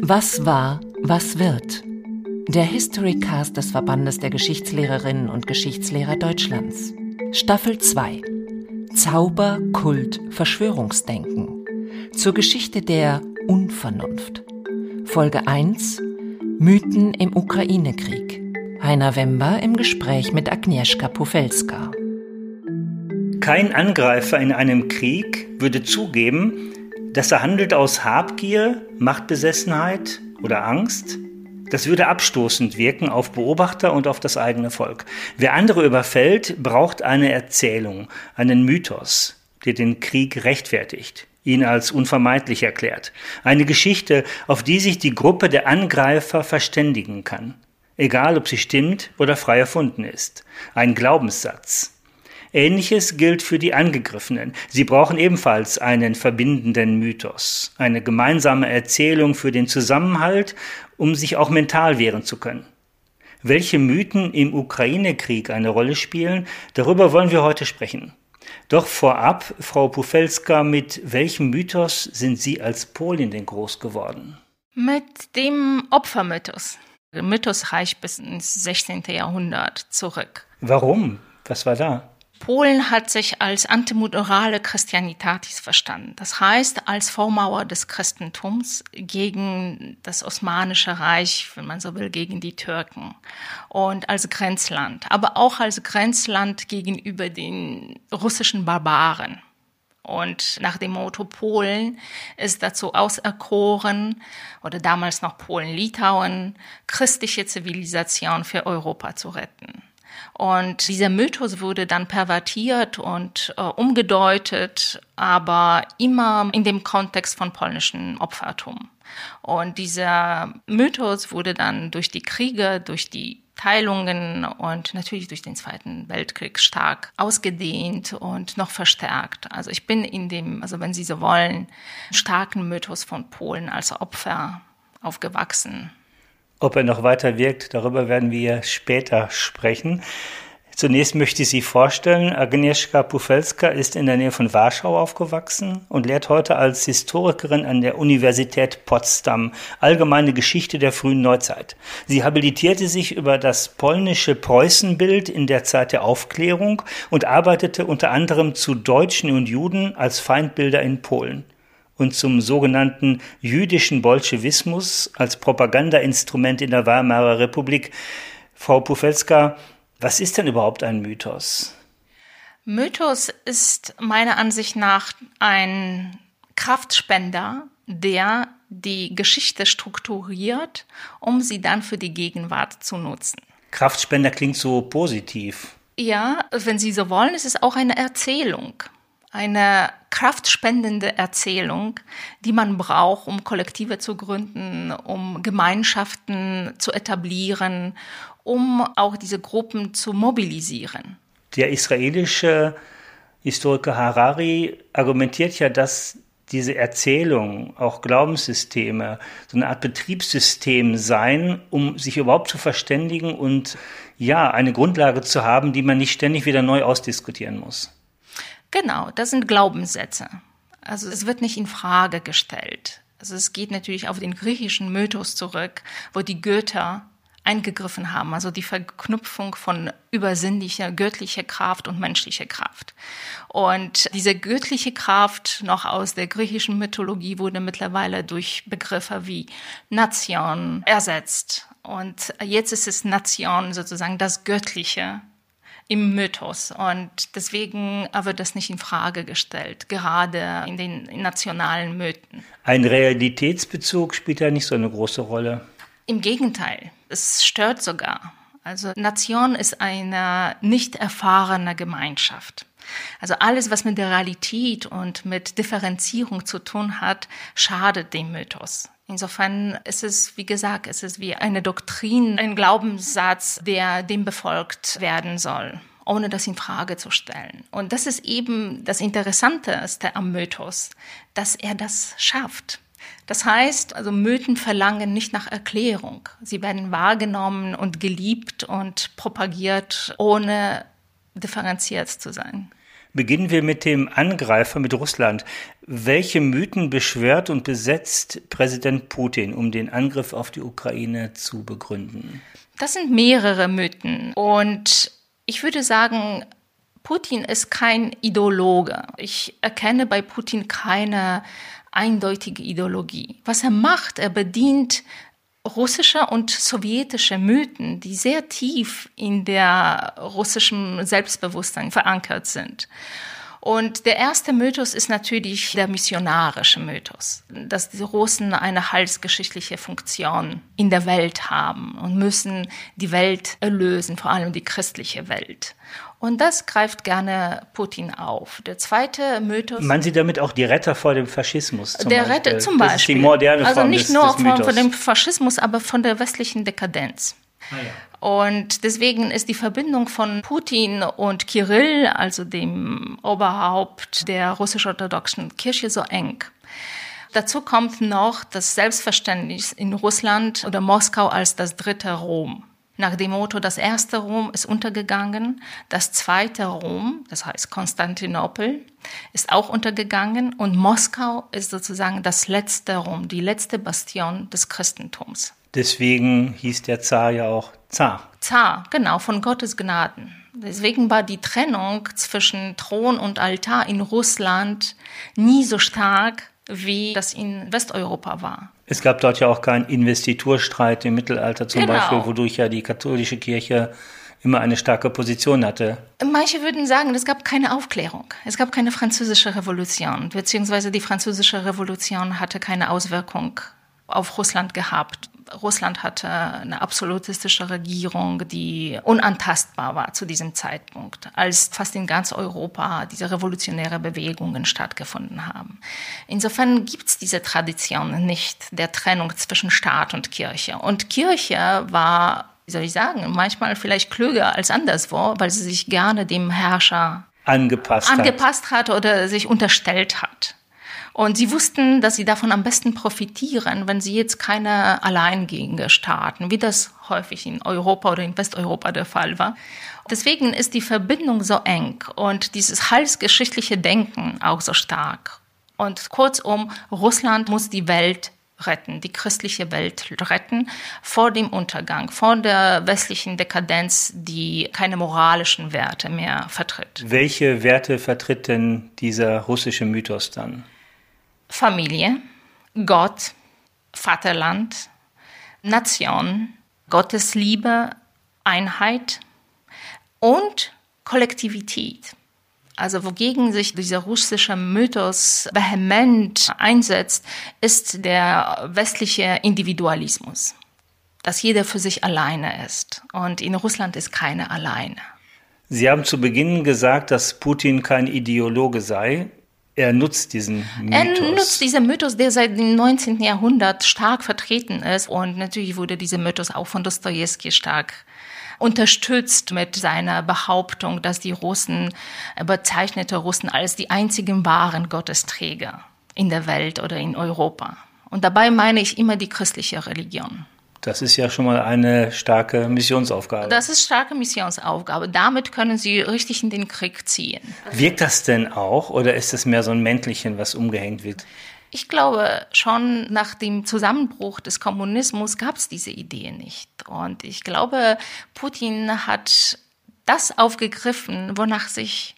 Was war, was wird? Der Historycast des Verbandes der Geschichtslehrerinnen und Geschichtslehrer Deutschlands. Staffel 2. Zauber, Kult, Verschwörungsdenken. Zur Geschichte der Unvernunft. Folge 1. Mythen im Ukraine-Krieg. Heiner Wember im Gespräch mit Agnieszka Pufelska. Kein Angreifer in einem Krieg würde zugeben, dass er handelt aus Habgier, Machtbesessenheit oder Angst, das würde abstoßend wirken auf Beobachter und auf das eigene Volk. Wer andere überfällt, braucht eine Erzählung, einen Mythos, der den Krieg rechtfertigt, ihn als unvermeidlich erklärt. Eine Geschichte, auf die sich die Gruppe der Angreifer verständigen kann. Egal, ob sie stimmt oder frei erfunden ist. Ein Glaubenssatz, Ähnliches gilt für die Angegriffenen. Sie brauchen ebenfalls einen verbindenden Mythos, eine gemeinsame Erzählung für den Zusammenhalt, um sich auch mental wehren zu können. Welche Mythen im Ukraine-Krieg eine Rolle spielen, darüber wollen wir heute sprechen. Doch vorab, Frau Pufelska, mit welchem Mythos sind Sie als Polin denn groß geworden? Mit dem Opfermythos. Der Mythos reicht bis ins 16. Jahrhundert zurück. Warum? Was war da? Polen hat sich als antimodorale Christianitatis verstanden. Das heißt, als Vormauer des Christentums gegen das Osmanische Reich, wenn man so will, gegen die Türken. Und als Grenzland. Aber auch als Grenzland gegenüber den russischen Barbaren. Und nach dem Motto Polen ist dazu auserkoren, oder damals noch Polen-Litauen, christliche Zivilisation für Europa zu retten. Und dieser Mythos wurde dann pervertiert und äh, umgedeutet, aber immer in dem Kontext von polnischem Opfertum. Und dieser Mythos wurde dann durch die Kriege, durch die Teilungen und natürlich durch den Zweiten Weltkrieg stark ausgedehnt und noch verstärkt. Also ich bin in dem, also wenn Sie so wollen, starken Mythos von Polen als Opfer aufgewachsen. Ob er noch weiter wirkt, darüber werden wir später sprechen. Zunächst möchte ich Sie vorstellen, Agnieszka Pufelska ist in der Nähe von Warschau aufgewachsen und lehrt heute als Historikerin an der Universität Potsdam allgemeine Geschichte der frühen Neuzeit. Sie habilitierte sich über das polnische Preußenbild in der Zeit der Aufklärung und arbeitete unter anderem zu Deutschen und Juden als Feindbilder in Polen und zum sogenannten jüdischen Bolschewismus als Propagandainstrument in der Weimarer Republik. Frau Pufelska, was ist denn überhaupt ein Mythos? Mythos ist meiner Ansicht nach ein Kraftspender, der die Geschichte strukturiert, um sie dann für die Gegenwart zu nutzen. Kraftspender klingt so positiv. Ja, wenn Sie so wollen, ist es auch eine Erzählung eine kraftspendende Erzählung, die man braucht, um Kollektive zu gründen, um Gemeinschaften zu etablieren, um auch diese Gruppen zu mobilisieren. Der israelische Historiker Harari argumentiert ja, dass diese Erzählung, auch Glaubenssysteme, so eine Art Betriebssystem sein, um sich überhaupt zu verständigen und ja, eine Grundlage zu haben, die man nicht ständig wieder neu ausdiskutieren muss. Genau, das sind Glaubenssätze. Also es wird nicht in Frage gestellt. Also es geht natürlich auf den griechischen Mythos zurück, wo die Götter eingegriffen haben, also die Verknüpfung von übersinnlicher, göttlicher Kraft und menschlicher Kraft. Und diese göttliche Kraft noch aus der griechischen Mythologie wurde mittlerweile durch Begriffe wie Nation ersetzt. Und jetzt ist es Nation sozusagen das Göttliche im Mythos. Und deswegen wird das nicht in Frage gestellt, gerade in den nationalen Mythen. Ein Realitätsbezug spielt ja nicht so eine große Rolle. Im Gegenteil, es stört sogar. Also Nation ist eine nicht erfahrene Gemeinschaft. Also alles, was mit der Realität und mit Differenzierung zu tun hat, schadet dem Mythos. Insofern ist es, wie gesagt, ist es wie eine Doktrin, ein Glaubenssatz, der dem befolgt werden soll ohne das in Frage zu stellen. Und das ist eben das Interessanteste am Mythos, dass er das schafft. Das heißt, also Mythen verlangen nicht nach Erklärung. Sie werden wahrgenommen und geliebt und propagiert, ohne differenziert zu sein. Beginnen wir mit dem Angreifer, mit Russland. Welche Mythen beschwört und besetzt Präsident Putin, um den Angriff auf die Ukraine zu begründen? Das sind mehrere Mythen. Und ich würde sagen, Putin ist kein Ideologe. Ich erkenne bei Putin keine eindeutige Ideologie. Was er macht, er bedient russische und sowjetische Mythen, die sehr tief in der russischen Selbstbewusstsein verankert sind. Und der erste Mythos ist natürlich der missionarische Mythos, dass die Russen eine heilsgeschichtliche Funktion in der Welt haben und müssen die Welt erlösen, vor allem die christliche Welt. Und das greift gerne Putin auf. Der zweite Mythos. Meinen Sie damit auch die Retter vor dem Faschismus? Zum der Retter zum Beispiel. Das ist die moderne also Form nicht des, nur des von, von dem Faschismus, aber von der westlichen Dekadenz. Ah, ja. Und deswegen ist die Verbindung von Putin und Kirill, also dem Oberhaupt der russisch-orthodoxen Kirche, so eng. Dazu kommt noch das Selbstverständnis in Russland oder Moskau als das dritte Rom. Nach dem Motto, das erste Rom ist untergegangen, das zweite Rom, das heißt Konstantinopel, ist auch untergegangen und Moskau ist sozusagen das letzte Rom, die letzte Bastion des Christentums. Deswegen hieß der Zar ja auch Zar. Zar, genau, von Gottes Gnaden. Deswegen war die Trennung zwischen Thron und Altar in Russland nie so stark, wie das in Westeuropa war. Es gab dort ja auch keinen Investiturstreit im Mittelalter zum genau. Beispiel, wodurch ja die katholische Kirche immer eine starke Position hatte. Manche würden sagen, es gab keine Aufklärung. Es gab keine französische Revolution, beziehungsweise die französische Revolution hatte keine Auswirkung auf Russland gehabt. Russland hatte eine absolutistische Regierung, die unantastbar war zu diesem Zeitpunkt, als fast in ganz Europa diese revolutionäre Bewegungen stattgefunden haben. Insofern gibt es diese Tradition nicht der Trennung zwischen Staat und Kirche. Und Kirche war, wie soll ich sagen, manchmal vielleicht klüger als anderswo, weil sie sich gerne dem Herrscher angepasst, angepasst hat. hat oder sich unterstellt hat. Und sie wussten, dass sie davon am besten profitieren, wenn sie jetzt keine Alleingänge starten, wie das häufig in Europa oder in Westeuropa der Fall war. Deswegen ist die Verbindung so eng und dieses heilsgeschichtliche Denken auch so stark. Und kurzum, Russland muss die Welt retten, die christliche Welt retten vor dem Untergang, vor der westlichen Dekadenz, die keine moralischen Werte mehr vertritt. Welche Werte vertritt denn dieser russische Mythos dann? Familie, Gott, Vaterland, Nation, Gottes Liebe, Einheit und Kollektivität. Also wogegen sich dieser russische Mythos vehement einsetzt, ist der westliche Individualismus, dass jeder für sich alleine ist. Und in Russland ist keiner alleine. Sie haben zu Beginn gesagt, dass Putin kein Ideologe sei. Er nutzt diesen Mythos. Er nutzt diesen Mythos, der seit dem 19. Jahrhundert stark vertreten ist. Und natürlich wurde dieser Mythos auch von Dostoevsky stark unterstützt mit seiner Behauptung, dass die Russen, bezeichnete Russen als die einzigen wahren Gottesträger in der Welt oder in Europa. Und dabei meine ich immer die christliche Religion. Das ist ja schon mal eine starke Missionsaufgabe. Das ist starke Missionsaufgabe. Damit können Sie richtig in den Krieg ziehen. Wirkt das denn auch oder ist es mehr so ein Mäntelchen, was umgehängt wird? Ich glaube, schon nach dem Zusammenbruch des Kommunismus gab es diese Idee nicht. Und ich glaube, Putin hat das aufgegriffen, wonach sich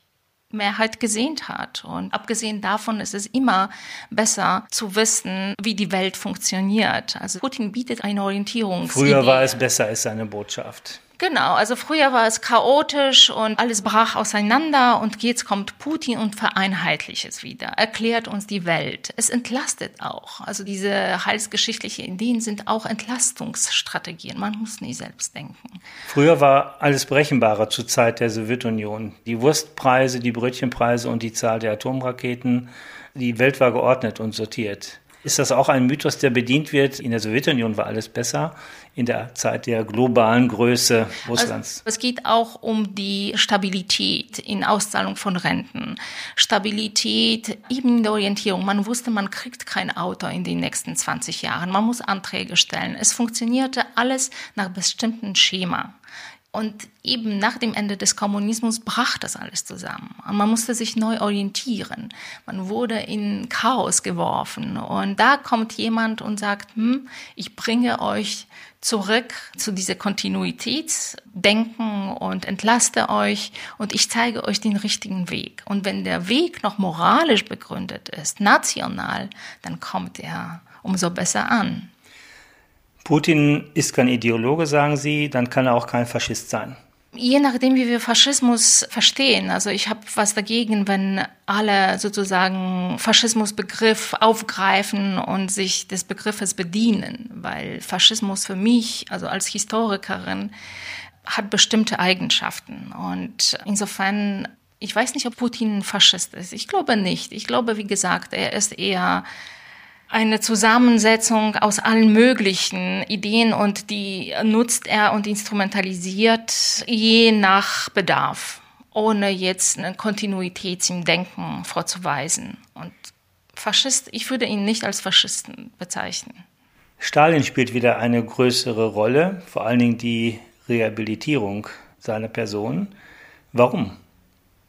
Mehrheit gesehnt hat. Und abgesehen davon ist es immer besser zu wissen, wie die Welt funktioniert. Also Putin bietet eine Orientierung. Früher war es besser, ist seine Botschaft. Genau, also früher war es chaotisch und alles brach auseinander und jetzt kommt Putin und vereinheitlicht es wieder, erklärt uns die Welt. Es entlastet auch. Also diese heilsgeschichtlichen Ideen sind auch Entlastungsstrategien. Man muss nie selbst denken. Früher war alles berechenbarer zur Zeit der Sowjetunion. Die Wurstpreise, die Brötchenpreise und die Zahl der Atomraketen. Die Welt war geordnet und sortiert. Ist das auch ein Mythos, der bedient wird? In der Sowjetunion war alles besser in der Zeit der globalen Größe Russlands. Also es geht auch um die Stabilität in Auszahlung von Renten, Stabilität eben in der Orientierung. Man wusste, man kriegt kein Auto in den nächsten 20 Jahren. Man muss Anträge stellen. Es funktionierte alles nach bestimmten Schema. Und eben nach dem Ende des Kommunismus brach das alles zusammen. Und man musste sich neu orientieren. Man wurde in Chaos geworfen. Und da kommt jemand und sagt, hm, ich bringe euch zurück zu dieser Kontinuitätsdenken und entlaste euch und ich zeige euch den richtigen Weg. Und wenn der Weg noch moralisch begründet ist, national, dann kommt er umso besser an. Putin ist kein Ideologe, sagen Sie, dann kann er auch kein Faschist sein. Je nachdem, wie wir Faschismus verstehen. Also ich habe was dagegen, wenn alle sozusagen Faschismusbegriff aufgreifen und sich des Begriffes bedienen, weil Faschismus für mich, also als Historikerin, hat bestimmte Eigenschaften. Und insofern, ich weiß nicht, ob Putin ein Faschist ist. Ich glaube nicht. Ich glaube, wie gesagt, er ist eher eine Zusammensetzung aus allen möglichen Ideen und die nutzt er und instrumentalisiert je nach Bedarf, ohne jetzt eine Kontinuität im Denken vorzuweisen. Und Faschist, ich würde ihn nicht als Faschisten bezeichnen. Stalin spielt wieder eine größere Rolle, vor allen Dingen die Rehabilitierung seiner Person. Warum?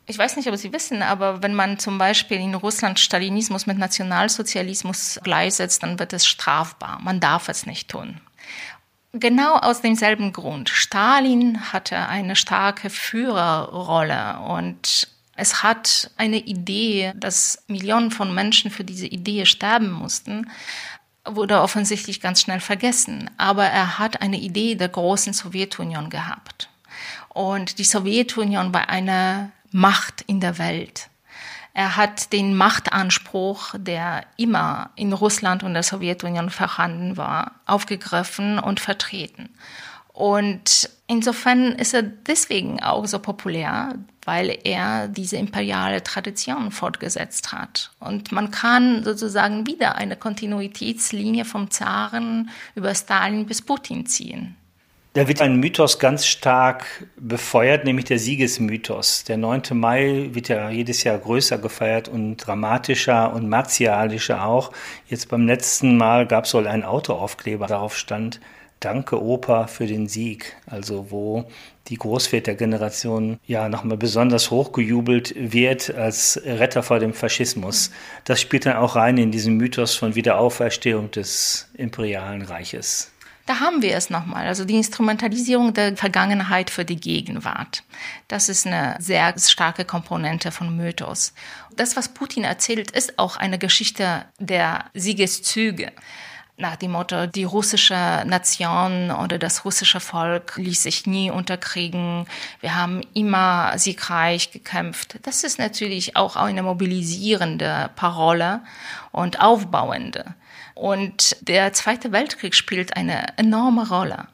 Ich weiß nicht, ob Sie wissen, aber wenn man zum Beispiel in Russland Stalinismus mit Nationalsozialismus gleichsetzt, dann wird es strafbar. Man darf es nicht tun. Genau aus demselben Grund. Stalin hatte eine starke Führerrolle und es hat eine Idee, dass Millionen von Menschen für diese Idee sterben mussten, wurde offensichtlich ganz schnell vergessen. Aber er hat eine Idee der großen Sowjetunion gehabt. Und die Sowjetunion war eine Macht in der Welt. Er hat den Machtanspruch, der immer in Russland und der Sowjetunion vorhanden war, aufgegriffen und vertreten. Und insofern ist er deswegen auch so populär, weil er diese imperiale Tradition fortgesetzt hat. Und man kann sozusagen wieder eine Kontinuitätslinie vom Zaren über Stalin bis Putin ziehen. Da wird ein Mythos ganz stark befeuert, nämlich der Siegesmythos. Der 9. Mai wird ja jedes Jahr größer gefeiert und dramatischer und martialischer auch. Jetzt beim letzten Mal gab es wohl einen Autoaufkleber, darauf stand Danke Opa für den Sieg. Also wo die Großvätergeneration ja nochmal besonders hochgejubelt wird als Retter vor dem Faschismus. Das spielt dann auch rein in diesen Mythos von Wiederauferstehung des imperialen Reiches. Da haben wir es nochmal, also die Instrumentalisierung der Vergangenheit für die Gegenwart. Das ist eine sehr starke Komponente von Mythos. Das, was Putin erzählt, ist auch eine Geschichte der Siegeszüge nach dem Motto, die russische Nation oder das russische Volk ließ sich nie unterkriegen. Wir haben immer siegreich gekämpft. Das ist natürlich auch eine mobilisierende Parole und aufbauende. Und der Zweite Weltkrieg spielt eine enorme Rolle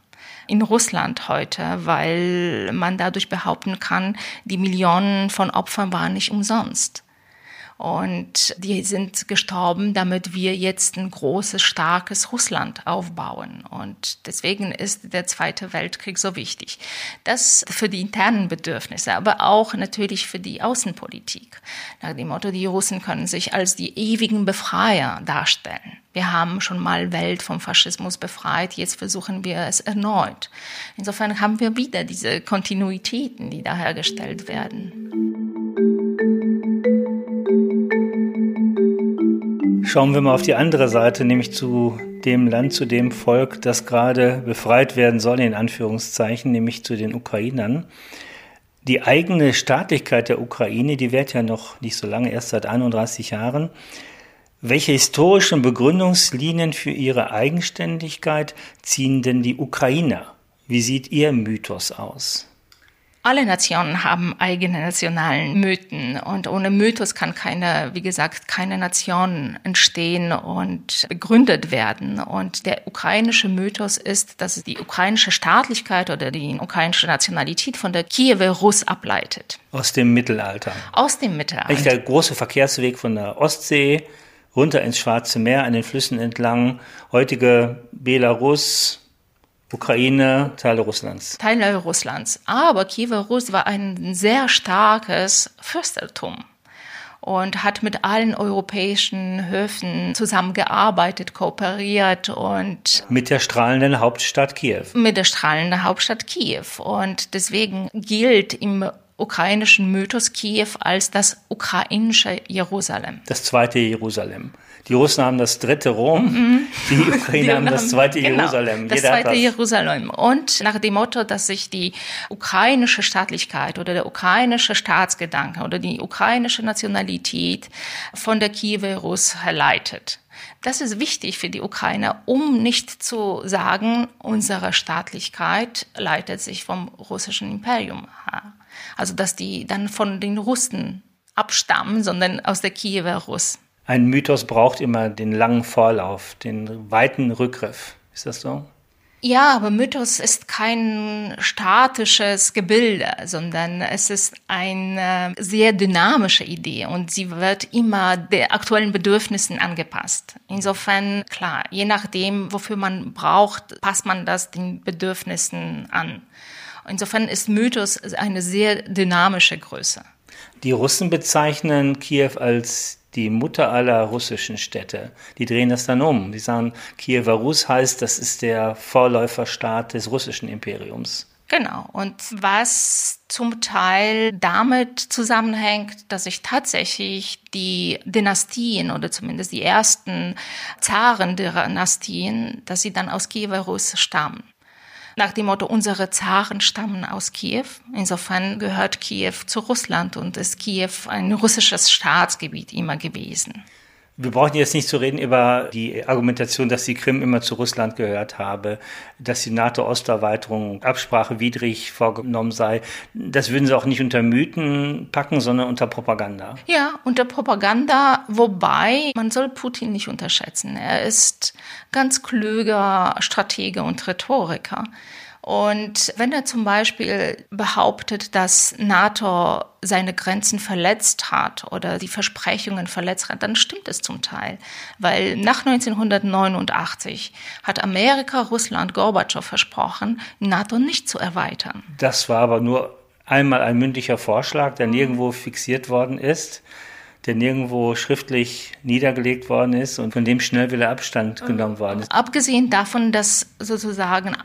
in Russland heute, weil man dadurch behaupten kann, die Millionen von Opfern waren nicht umsonst. Und die sind gestorben, damit wir jetzt ein großes, starkes Russland aufbauen. Und deswegen ist der Zweite Weltkrieg so wichtig. Das für die internen Bedürfnisse, aber auch natürlich für die Außenpolitik. Nach dem Motto, die Russen können sich als die ewigen Befreier darstellen. Wir haben schon mal Welt vom Faschismus befreit, jetzt versuchen wir es erneut. Insofern haben wir wieder diese Kontinuitäten, die da hergestellt werden. Schauen wir mal auf die andere Seite, nämlich zu dem Land, zu dem Volk, das gerade befreit werden soll, in Anführungszeichen, nämlich zu den Ukrainern. Die eigene Staatlichkeit der Ukraine, die währt ja noch nicht so lange, erst seit 31 Jahren. Welche historischen Begründungslinien für ihre Eigenständigkeit ziehen denn die Ukrainer? Wie sieht ihr Mythos aus? Alle Nationen haben eigene nationalen Mythen und ohne Mythos kann keine, wie gesagt, keine Nation entstehen und begründet werden. Und der ukrainische Mythos ist, dass die ukrainische Staatlichkeit oder die ukrainische Nationalität von der Kiewer Russ ableitet. Aus dem Mittelalter. Aus dem Mittelalter. Eigentlich der große Verkehrsweg von der Ostsee runter ins Schwarze Meer, an den Flüssen entlang, heutige Belarus, Ukraine, Teile Russlands. Teile Russlands. Aber Kiewer Rus war ein sehr starkes Fürstentum. und hat mit allen europäischen Höfen zusammengearbeitet, kooperiert und mit der strahlenden Hauptstadt Kiew. Mit der strahlenden Hauptstadt Kiew und deswegen gilt im ukrainischen Mythos Kiew als das ukrainische Jerusalem. Das zweite Jerusalem. Die Russen haben das dritte Rom, mhm. die Ukrainer die haben das zweite genau, Jerusalem. Das Jeder zweite. Jerusalem. Und nach dem Motto, dass sich die ukrainische Staatlichkeit oder der ukrainische Staatsgedanke oder die ukrainische Nationalität von der Kiewer Rus herleitet. Das ist wichtig für die Ukrainer, um nicht zu sagen, unsere Staatlichkeit leitet sich vom russischen Imperium her. Also dass die dann von den Russen abstammen, sondern aus der Kiewer Russ. Ein Mythos braucht immer den langen Vorlauf, den weiten Rückgriff. Ist das so? Ja, aber Mythos ist kein statisches Gebilde, sondern es ist eine sehr dynamische Idee und sie wird immer der aktuellen Bedürfnissen angepasst. Insofern, klar, je nachdem, wofür man braucht, passt man das den Bedürfnissen an. Insofern ist Mythos eine sehr dynamische Größe. Die Russen bezeichnen Kiew als die Mutter aller russischen Städte. Die drehen das dann um. Die sagen, Kiewer Rus heißt, das ist der Vorläuferstaat des russischen Imperiums. Genau. Und was zum Teil damit zusammenhängt, dass sich tatsächlich die Dynastien oder zumindest die ersten Zaren der Dynastien, dass sie dann aus Kiewer Rus stammen nach dem Motto, unsere Zaren stammen aus Kiew. Insofern gehört Kiew zu Russland und ist Kiew ein russisches Staatsgebiet immer gewesen. Wir brauchen jetzt nicht zu reden über die Argumentation, dass die Krim immer zu Russland gehört habe, dass die NATO-Osterweiterung absprachewidrig vorgenommen sei. Das würden Sie auch nicht unter Mythen packen, sondern unter Propaganda. Ja, unter Propaganda, wobei man soll Putin nicht unterschätzen. Er ist ganz klüger Stratege und Rhetoriker. Und wenn er zum Beispiel behauptet, dass NATO seine Grenzen verletzt hat oder die Versprechungen verletzt hat, dann stimmt es zum Teil. Weil nach 1989 hat Amerika Russland Gorbatschow versprochen, NATO nicht zu erweitern. Das war aber nur einmal ein mündlicher Vorschlag, der nirgendwo fixiert worden ist der nirgendwo schriftlich niedergelegt worden ist und von dem schnell wieder Abstand genommen worden ist. Abgesehen davon, dass sozusagen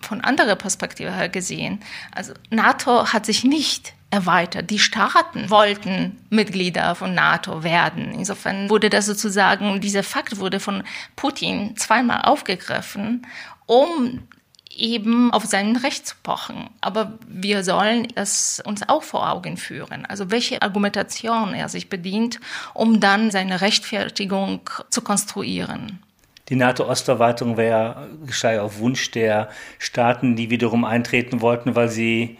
von anderer Perspektive her gesehen, also NATO hat sich nicht erweitert. Die Staaten wollten Mitglieder von NATO werden. Insofern wurde das sozusagen, dieser Fakt wurde von Putin zweimal aufgegriffen, um eben auf sein Recht zu pochen. Aber wir sollen es uns auch vor Augen führen. Also welche Argumentation er sich bedient, um dann seine Rechtfertigung zu konstruieren. Die NATO-Osterweiterung wäre geschah auf Wunsch der Staaten, die wiederum eintreten wollten, weil sie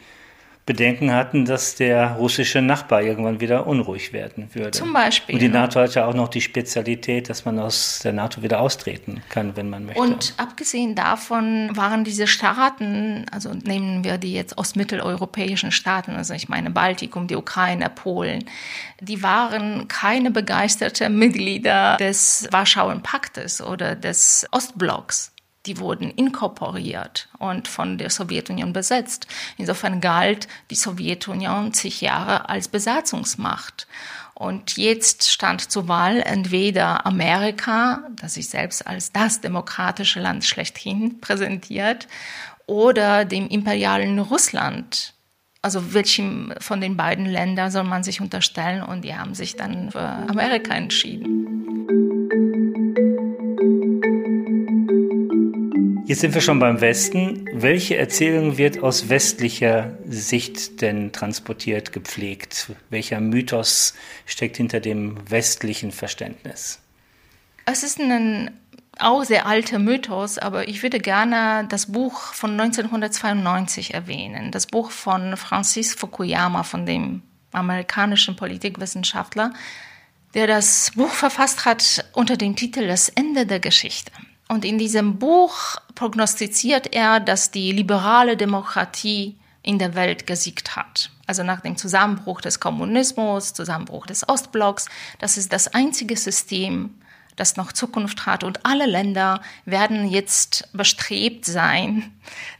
Bedenken hatten, dass der russische Nachbar irgendwann wieder unruhig werden würde. Zum Beispiel. Und die NATO hat ja auch noch die Spezialität, dass man aus der NATO wieder austreten kann, wenn man möchte. Und abgesehen davon waren diese Staaten, also nehmen wir die jetzt aus mitteleuropäischen Staaten, also ich meine Baltikum, die Ukraine, Polen, die waren keine begeisterten Mitglieder des Warschauer Paktes oder des Ostblocks die wurden inkorporiert und von der Sowjetunion besetzt. Insofern galt die Sowjetunion zig Jahre als Besatzungsmacht. Und jetzt stand zur Wahl entweder Amerika, das sich selbst als das demokratische Land schlechthin präsentiert, oder dem imperialen Russland. Also welchem von den beiden Ländern soll man sich unterstellen? Und die haben sich dann für Amerika entschieden. Jetzt sind wir schon beim Westen. Welche Erzählung wird aus westlicher Sicht denn transportiert, gepflegt? Welcher Mythos steckt hinter dem westlichen Verständnis? Es ist ein auch sehr alter Mythos, aber ich würde gerne das Buch von 1992 erwähnen. Das Buch von Francis Fukuyama, von dem amerikanischen Politikwissenschaftler, der das Buch verfasst hat unter dem Titel Das Ende der Geschichte. Und in diesem Buch prognostiziert er, dass die liberale Demokratie in der Welt gesiegt hat. Also nach dem Zusammenbruch des Kommunismus, Zusammenbruch des Ostblocks, das ist das einzige System, das noch Zukunft hat. Und alle Länder werden jetzt bestrebt sein,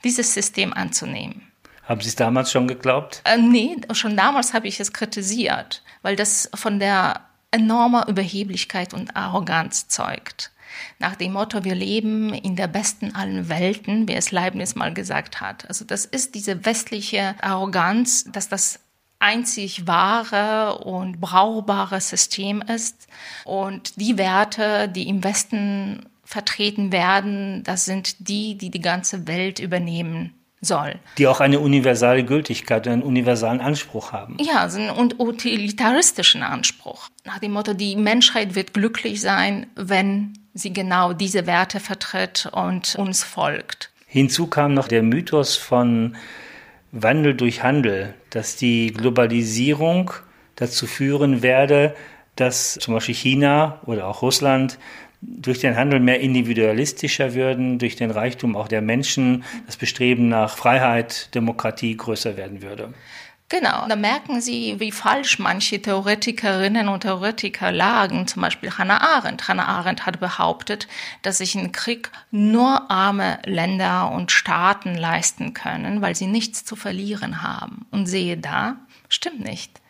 dieses System anzunehmen. Haben Sie es damals schon geglaubt? Äh, nee, schon damals habe ich es kritisiert, weil das von der enormer Überheblichkeit und Arroganz zeugt. Nach dem Motto, wir leben in der besten allen Welten, wie es Leibniz mal gesagt hat. Also das ist diese westliche Arroganz, dass das einzig wahre und brauchbare System ist. Und die Werte, die im Westen vertreten werden, das sind die, die die ganze Welt übernehmen soll. Die auch eine universale Gültigkeit, einen universalen Anspruch haben. Ja, also einen utilitaristischen Anspruch. Nach dem Motto, die Menschheit wird glücklich sein, wenn sie genau diese Werte vertritt und uns folgt. Hinzu kam noch der Mythos von Wandel durch Handel, dass die Globalisierung dazu führen werde, dass zum Beispiel China oder auch Russland durch den Handel mehr individualistischer würden, durch den Reichtum auch der Menschen, das Bestreben nach Freiheit, Demokratie größer werden würde. Genau, da merken Sie, wie falsch manche Theoretikerinnen und Theoretiker lagen. Zum Beispiel Hannah Arendt. Hannah Arendt hat behauptet, dass sich ein Krieg nur arme Länder und Staaten leisten können, weil sie nichts zu verlieren haben. Und sehe da, stimmt nicht.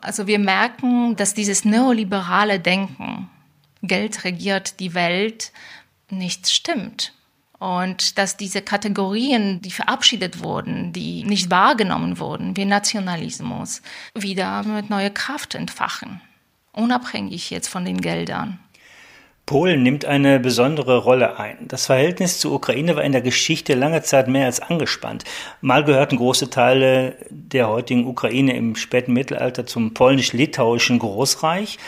Also wir merken, dass dieses neoliberale Denken, Geld regiert die Welt, nicht stimmt. Und dass diese Kategorien, die verabschiedet wurden, die nicht wahrgenommen wurden, wie Nationalismus, wieder mit neuer Kraft entfachen. Unabhängig jetzt von den Geldern. Polen nimmt eine besondere Rolle ein. Das Verhältnis zur Ukraine war in der Geschichte lange Zeit mehr als angespannt. Mal gehörten große Teile der heutigen Ukraine im späten Mittelalter zum polnisch-litauischen Großreich.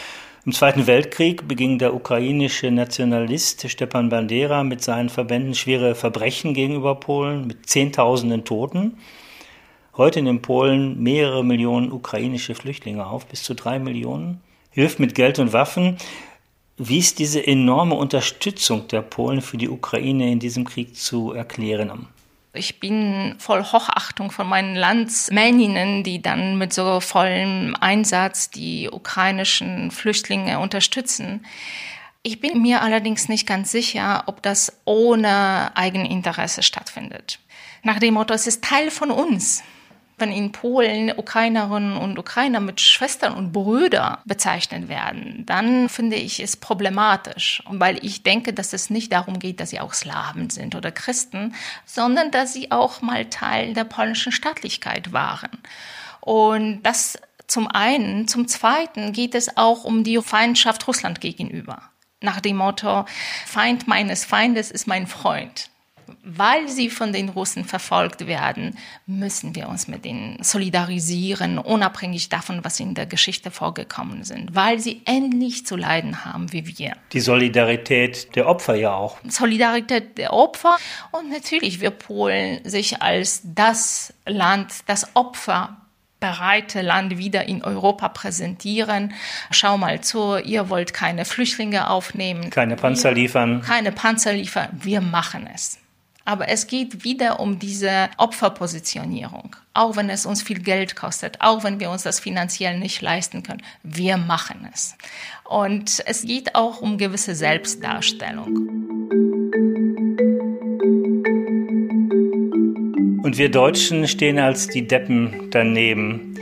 Im Zweiten Weltkrieg beging der ukrainische Nationalist Stepan Bandera mit seinen Verbänden schwere Verbrechen gegenüber Polen mit Zehntausenden Toten. Heute nehmen Polen mehrere Millionen ukrainische Flüchtlinge auf, bis zu drei Millionen, hilft mit Geld und Waffen. Wie ist diese enorme Unterstützung der Polen für die Ukraine in diesem Krieg zu erklären? Ich bin voll Hochachtung von meinen Landsmänninnen, die dann mit so vollem Einsatz die ukrainischen Flüchtlinge unterstützen. Ich bin mir allerdings nicht ganz sicher, ob das ohne Eigeninteresse stattfindet. Nach dem Motto, es ist Teil von uns wenn in Polen Ukrainerinnen und Ukrainer mit Schwestern und Brüder bezeichnet werden, dann finde ich es problematisch, weil ich denke, dass es nicht darum geht, dass sie auch Slawen sind oder Christen, sondern dass sie auch mal Teil der polnischen Staatlichkeit waren. Und das zum einen. Zum zweiten geht es auch um die Feindschaft Russland gegenüber. Nach dem Motto, Feind meines Feindes ist mein Freund weil sie von den Russen verfolgt werden, müssen wir uns mit ihnen solidarisieren, unabhängig davon, was in der Geschichte vorgekommen sind, weil sie ähnlich zu leiden haben wie wir. Die Solidarität der Opfer ja auch. Solidarität der Opfer und natürlich wir Polen sich als das Land, das Opfer bereite Land wieder in Europa präsentieren. Schau mal zu, ihr wollt keine Flüchtlinge aufnehmen. Keine Panzer liefern. Keine Panzer liefern. Wir machen es. Aber es geht wieder um diese Opferpositionierung. Auch wenn es uns viel Geld kostet, auch wenn wir uns das finanziell nicht leisten können, wir machen es. Und es geht auch um gewisse Selbstdarstellung. Und wir Deutschen stehen als die Deppen daneben.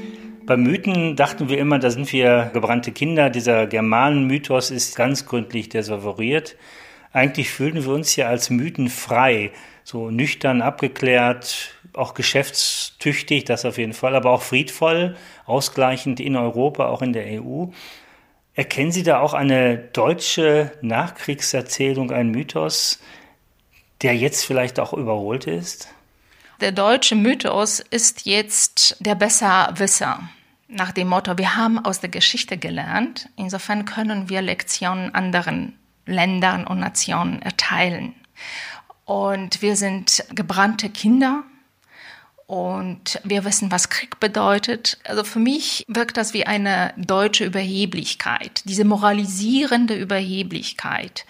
Bei Mythen dachten wir immer, da sind wir gebrannte Kinder. Dieser Germanen-Mythos ist ganz gründlich desavoriert. Eigentlich fühlen wir uns ja als Mythen frei so nüchtern, abgeklärt, auch geschäftstüchtig, das auf jeden Fall, aber auch friedvoll, ausgleichend in Europa, auch in der EU. Erkennen Sie da auch eine deutsche Nachkriegserzählung, einen Mythos, der jetzt vielleicht auch überholt ist? Der deutsche Mythos ist jetzt der Besserwisser. Nach dem Motto, wir haben aus der Geschichte gelernt, insofern können wir Lektionen anderen Ländern und Nationen erteilen. Und wir sind gebrannte Kinder und wir wissen, was Krieg bedeutet. Also für mich wirkt das wie eine deutsche Überheblichkeit, diese moralisierende Überheblichkeit.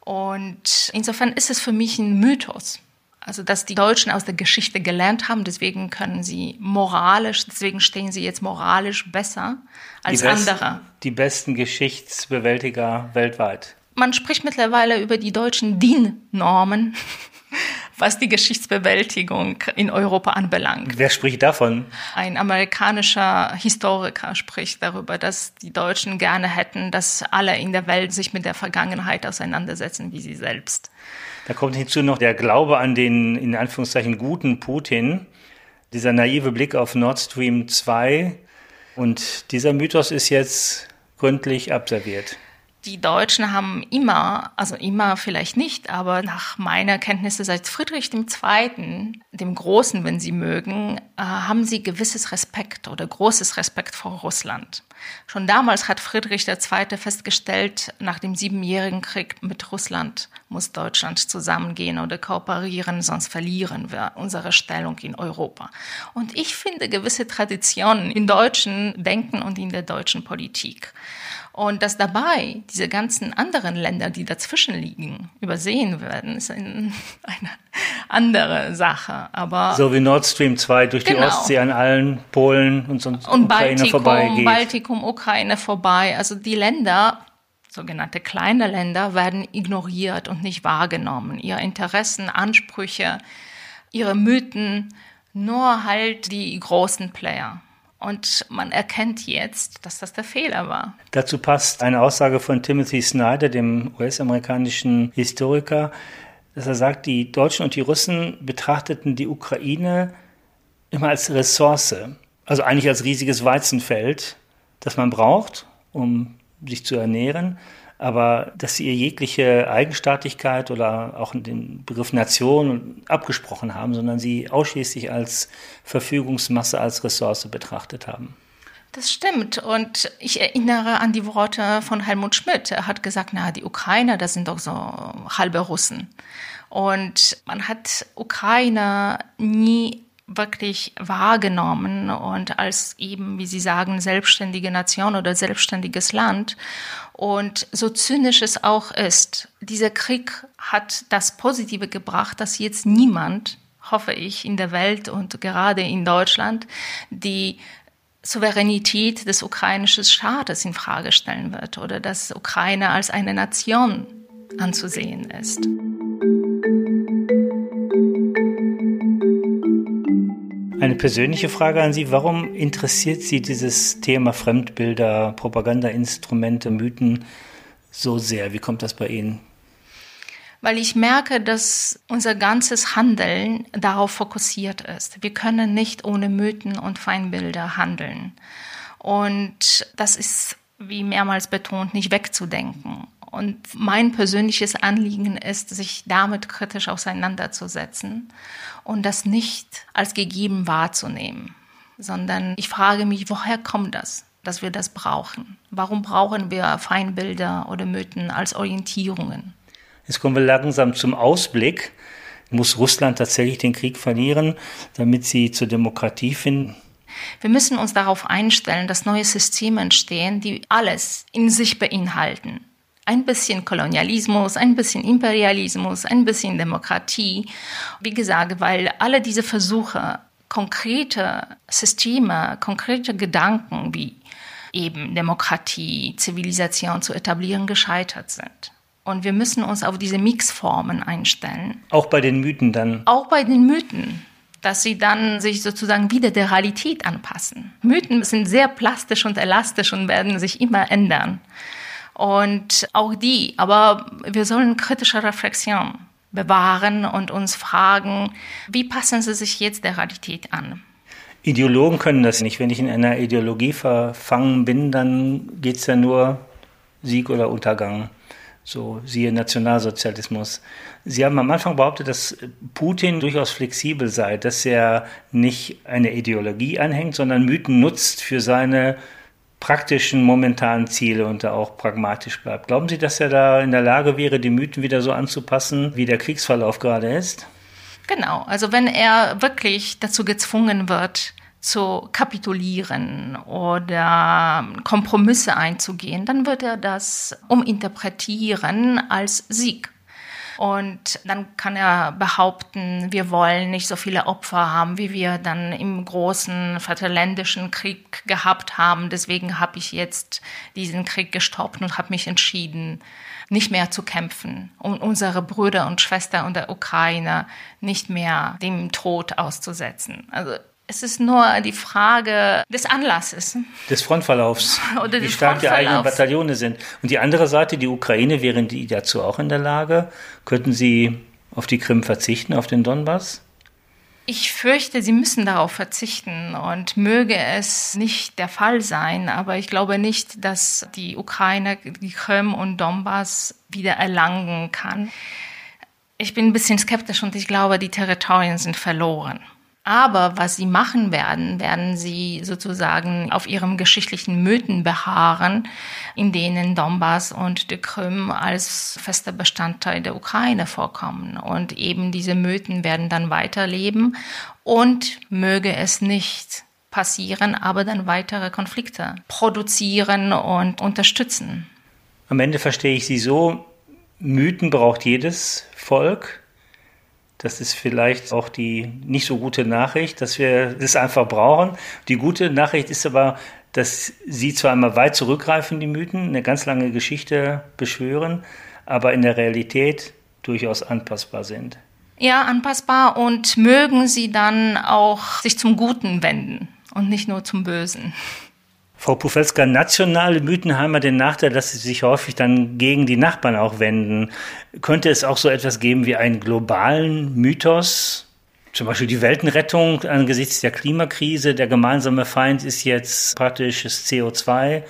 Und insofern ist es für mich ein Mythos. Also, dass die Deutschen aus der Geschichte gelernt haben, deswegen können sie moralisch, deswegen stehen sie jetzt moralisch besser als die besten, andere. Die besten Geschichtsbewältiger weltweit man spricht mittlerweile über die deutschen DIN-Normen, was die Geschichtsbewältigung in Europa anbelangt. Wer spricht davon? Ein amerikanischer Historiker spricht darüber, dass die Deutschen gerne hätten, dass alle in der Welt sich mit der Vergangenheit auseinandersetzen, wie sie selbst. Da kommt hinzu noch der Glaube an den, in Anführungszeichen, guten Putin, dieser naive Blick auf Nord Stream 2. Und dieser Mythos ist jetzt gründlich abserviert die Deutschen haben immer, also immer vielleicht nicht, aber nach meiner Kenntnisse seit Friedrich II., dem Großen, wenn Sie mögen, äh, haben sie gewisses Respekt oder großes Respekt vor Russland. Schon damals hat Friedrich II. festgestellt, nach dem Siebenjährigen Krieg mit Russland muss Deutschland zusammengehen oder kooperieren, sonst verlieren wir unsere Stellung in Europa. Und ich finde gewisse Traditionen im deutschen Denken und in der deutschen Politik. Und dass dabei diese ganzen anderen Länder, die dazwischen liegen, übersehen werden, ist ein, eine andere Sache. Aber so wie Nord Stream 2 durch genau. die Ostsee an allen Polen und sonst und Ukraine Baltikum, vorbei Baltikum, Ukraine vorbei. Also die Länder, sogenannte kleine Länder, werden ignoriert und nicht wahrgenommen. Ihre Interessen, Ansprüche, ihre Mythen, nur halt die großen Player. Und man erkennt jetzt, dass das der Fehler war. Dazu passt eine Aussage von Timothy Snyder, dem US-amerikanischen Historiker, dass er sagt, die Deutschen und die Russen betrachteten die Ukraine immer als Ressource, also eigentlich als riesiges Weizenfeld, das man braucht, um sich zu ernähren aber dass sie ihr jegliche Eigenstaatlichkeit oder auch den Begriff Nation abgesprochen haben, sondern sie ausschließlich als Verfügungsmasse, als Ressource betrachtet haben. Das stimmt. Und ich erinnere an die Worte von Helmut Schmidt. Er hat gesagt, na, die Ukrainer, das sind doch so halbe Russen. Und man hat Ukrainer nie wirklich wahrgenommen und als eben, wie Sie sagen, selbstständige Nation oder selbstständiges Land. Und so zynisch es auch ist, dieser Krieg hat das Positive gebracht, dass jetzt niemand, hoffe ich, in der Welt und gerade in Deutschland die Souveränität des ukrainischen Staates in Frage stellen wird oder dass Ukraine als eine Nation anzusehen ist. Eine persönliche Frage an Sie. Warum interessiert Sie dieses Thema Fremdbilder, Propagandainstrumente, Mythen so sehr? Wie kommt das bei Ihnen? Weil ich merke, dass unser ganzes Handeln darauf fokussiert ist. Wir können nicht ohne Mythen und Feindbilder handeln. Und das ist, wie mehrmals betont, nicht wegzudenken. Und mein persönliches Anliegen ist, sich damit kritisch auseinanderzusetzen und das nicht als gegeben wahrzunehmen, sondern ich frage mich, woher kommt das, dass wir das brauchen? Warum brauchen wir Feinbilder oder Mythen als Orientierungen? Jetzt kommen wir langsam zum Ausblick. Muss Russland tatsächlich den Krieg verlieren, damit sie zur Demokratie finden? Wir müssen uns darauf einstellen, dass neue Systeme entstehen, die alles in sich beinhalten ein bisschen Kolonialismus, ein bisschen Imperialismus, ein bisschen Demokratie. Wie gesagt, weil alle diese Versuche, konkrete Systeme, konkrete Gedanken wie eben Demokratie, Zivilisation zu etablieren, gescheitert sind. Und wir müssen uns auf diese Mixformen einstellen. Auch bei den Mythen dann? Auch bei den Mythen dass sie dann sich sozusagen wieder der Realität anpassen. Mythen sind sehr plastisch und elastisch und werden sich immer ändern. Und auch die, aber wir sollen kritische Reflexion bewahren und uns fragen, wie passen sie sich jetzt der Realität an? Ideologen können das nicht. Wenn ich in einer Ideologie verfangen bin, dann geht es ja nur Sieg oder Untergang. So siehe Nationalsozialismus. Sie haben am Anfang behauptet, dass Putin durchaus flexibel sei, dass er nicht eine Ideologie anhängt, sondern Mythen nutzt für seine praktischen, momentanen Ziele und da auch pragmatisch bleibt. Glauben Sie, dass er da in der Lage wäre, die Mythen wieder so anzupassen, wie der Kriegsverlauf gerade ist? Genau, also wenn er wirklich dazu gezwungen wird, zu kapitulieren oder Kompromisse einzugehen, dann wird er das uminterpretieren als Sieg. Und dann kann er behaupten, wir wollen nicht so viele Opfer haben, wie wir dann im großen Vaterländischen Krieg gehabt haben. Deswegen habe ich jetzt diesen Krieg gestoppt und habe mich entschieden, nicht mehr zu kämpfen, um unsere Brüder und Schwestern und der Ukraine nicht mehr dem Tod auszusetzen. Also es ist nur die Frage des Anlasses. Des Frontverlaufs. Oder wie stark die eigenen Bataillone sind. Und die andere Seite, die Ukraine, wären die dazu auch in der Lage? Könnten sie auf die Krim verzichten, auf den Donbass? Ich fürchte, sie müssen darauf verzichten und möge es nicht der Fall sein, aber ich glaube nicht, dass die Ukraine die Krim und Donbass wieder erlangen kann. Ich bin ein bisschen skeptisch und ich glaube, die Territorien sind verloren. Aber was sie machen werden, werden sie sozusagen auf ihrem geschichtlichen Mythen beharren, in denen Donbass und die Krim als fester Bestandteil der Ukraine vorkommen. Und eben diese Mythen werden dann weiterleben und möge es nicht passieren, aber dann weitere Konflikte produzieren und unterstützen. Am Ende verstehe ich Sie so, Mythen braucht jedes Volk das ist vielleicht auch die nicht so gute Nachricht, dass wir das einfach brauchen. Die gute Nachricht ist aber, dass sie zwar einmal weit zurückgreifen, die Mythen, eine ganz lange Geschichte beschwören, aber in der Realität durchaus anpassbar sind. Ja, anpassbar und mögen sie dann auch sich zum Guten wenden und nicht nur zum Bösen. Frau Pufelska, nationale Mythen haben ja den Nachteil, dass sie sich häufig dann gegen die Nachbarn auch wenden. Könnte es auch so etwas geben wie einen globalen Mythos? Zum Beispiel die Weltenrettung angesichts der Klimakrise. Der gemeinsame Feind ist jetzt praktisch das CO2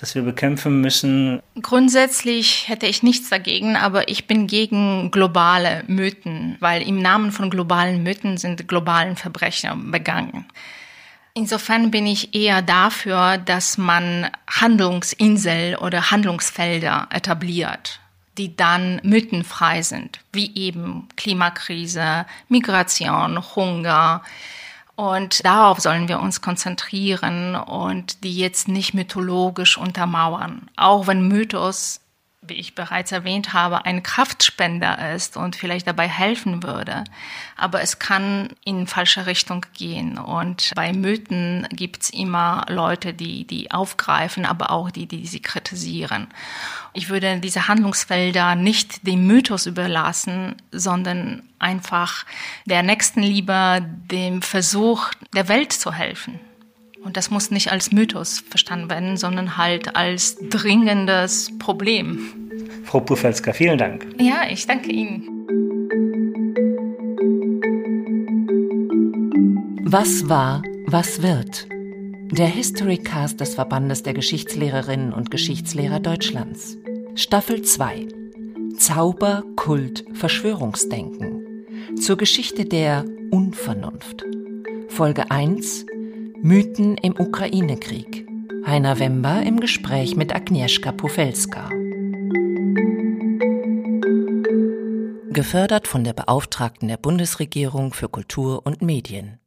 das wir bekämpfen müssen? Grundsätzlich hätte ich nichts dagegen, aber ich bin gegen globale Mythen, weil im Namen von globalen Mythen sind globalen Verbrechen begangen. Insofern bin ich eher dafür, dass man Handlungsinsel oder Handlungsfelder etabliert, die dann mythenfrei sind, wie eben Klimakrise, Migration, Hunger. Und darauf sollen wir uns konzentrieren und die jetzt nicht mythologisch untermauern. Auch wenn Mythos wie ich bereits erwähnt habe, ein Kraftspender ist und vielleicht dabei helfen würde. Aber es kann in falsche Richtung gehen. Und bei Mythen gibt's immer Leute, die die aufgreifen, aber auch die, die sie kritisieren. Ich würde diese Handlungsfelder nicht dem Mythos überlassen, sondern einfach der Nächstenliebe, dem Versuch, der Welt zu helfen. Und das muss nicht als Mythos verstanden werden, sondern halt als dringendes Problem. Frau Bufelska, vielen Dank. Ja, ich danke Ihnen. Was war, was wird? Der Historycast des Verbandes der Geschichtslehrerinnen und Geschichtslehrer Deutschlands. Staffel 2. Zauber, Kult, Verschwörungsdenken. Zur Geschichte der Unvernunft. Folge 1 Mythen im Ukraine-Krieg. Heiner Wember im Gespräch mit Agnieszka Pofelska. Gefördert von der Beauftragten der Bundesregierung für Kultur und Medien.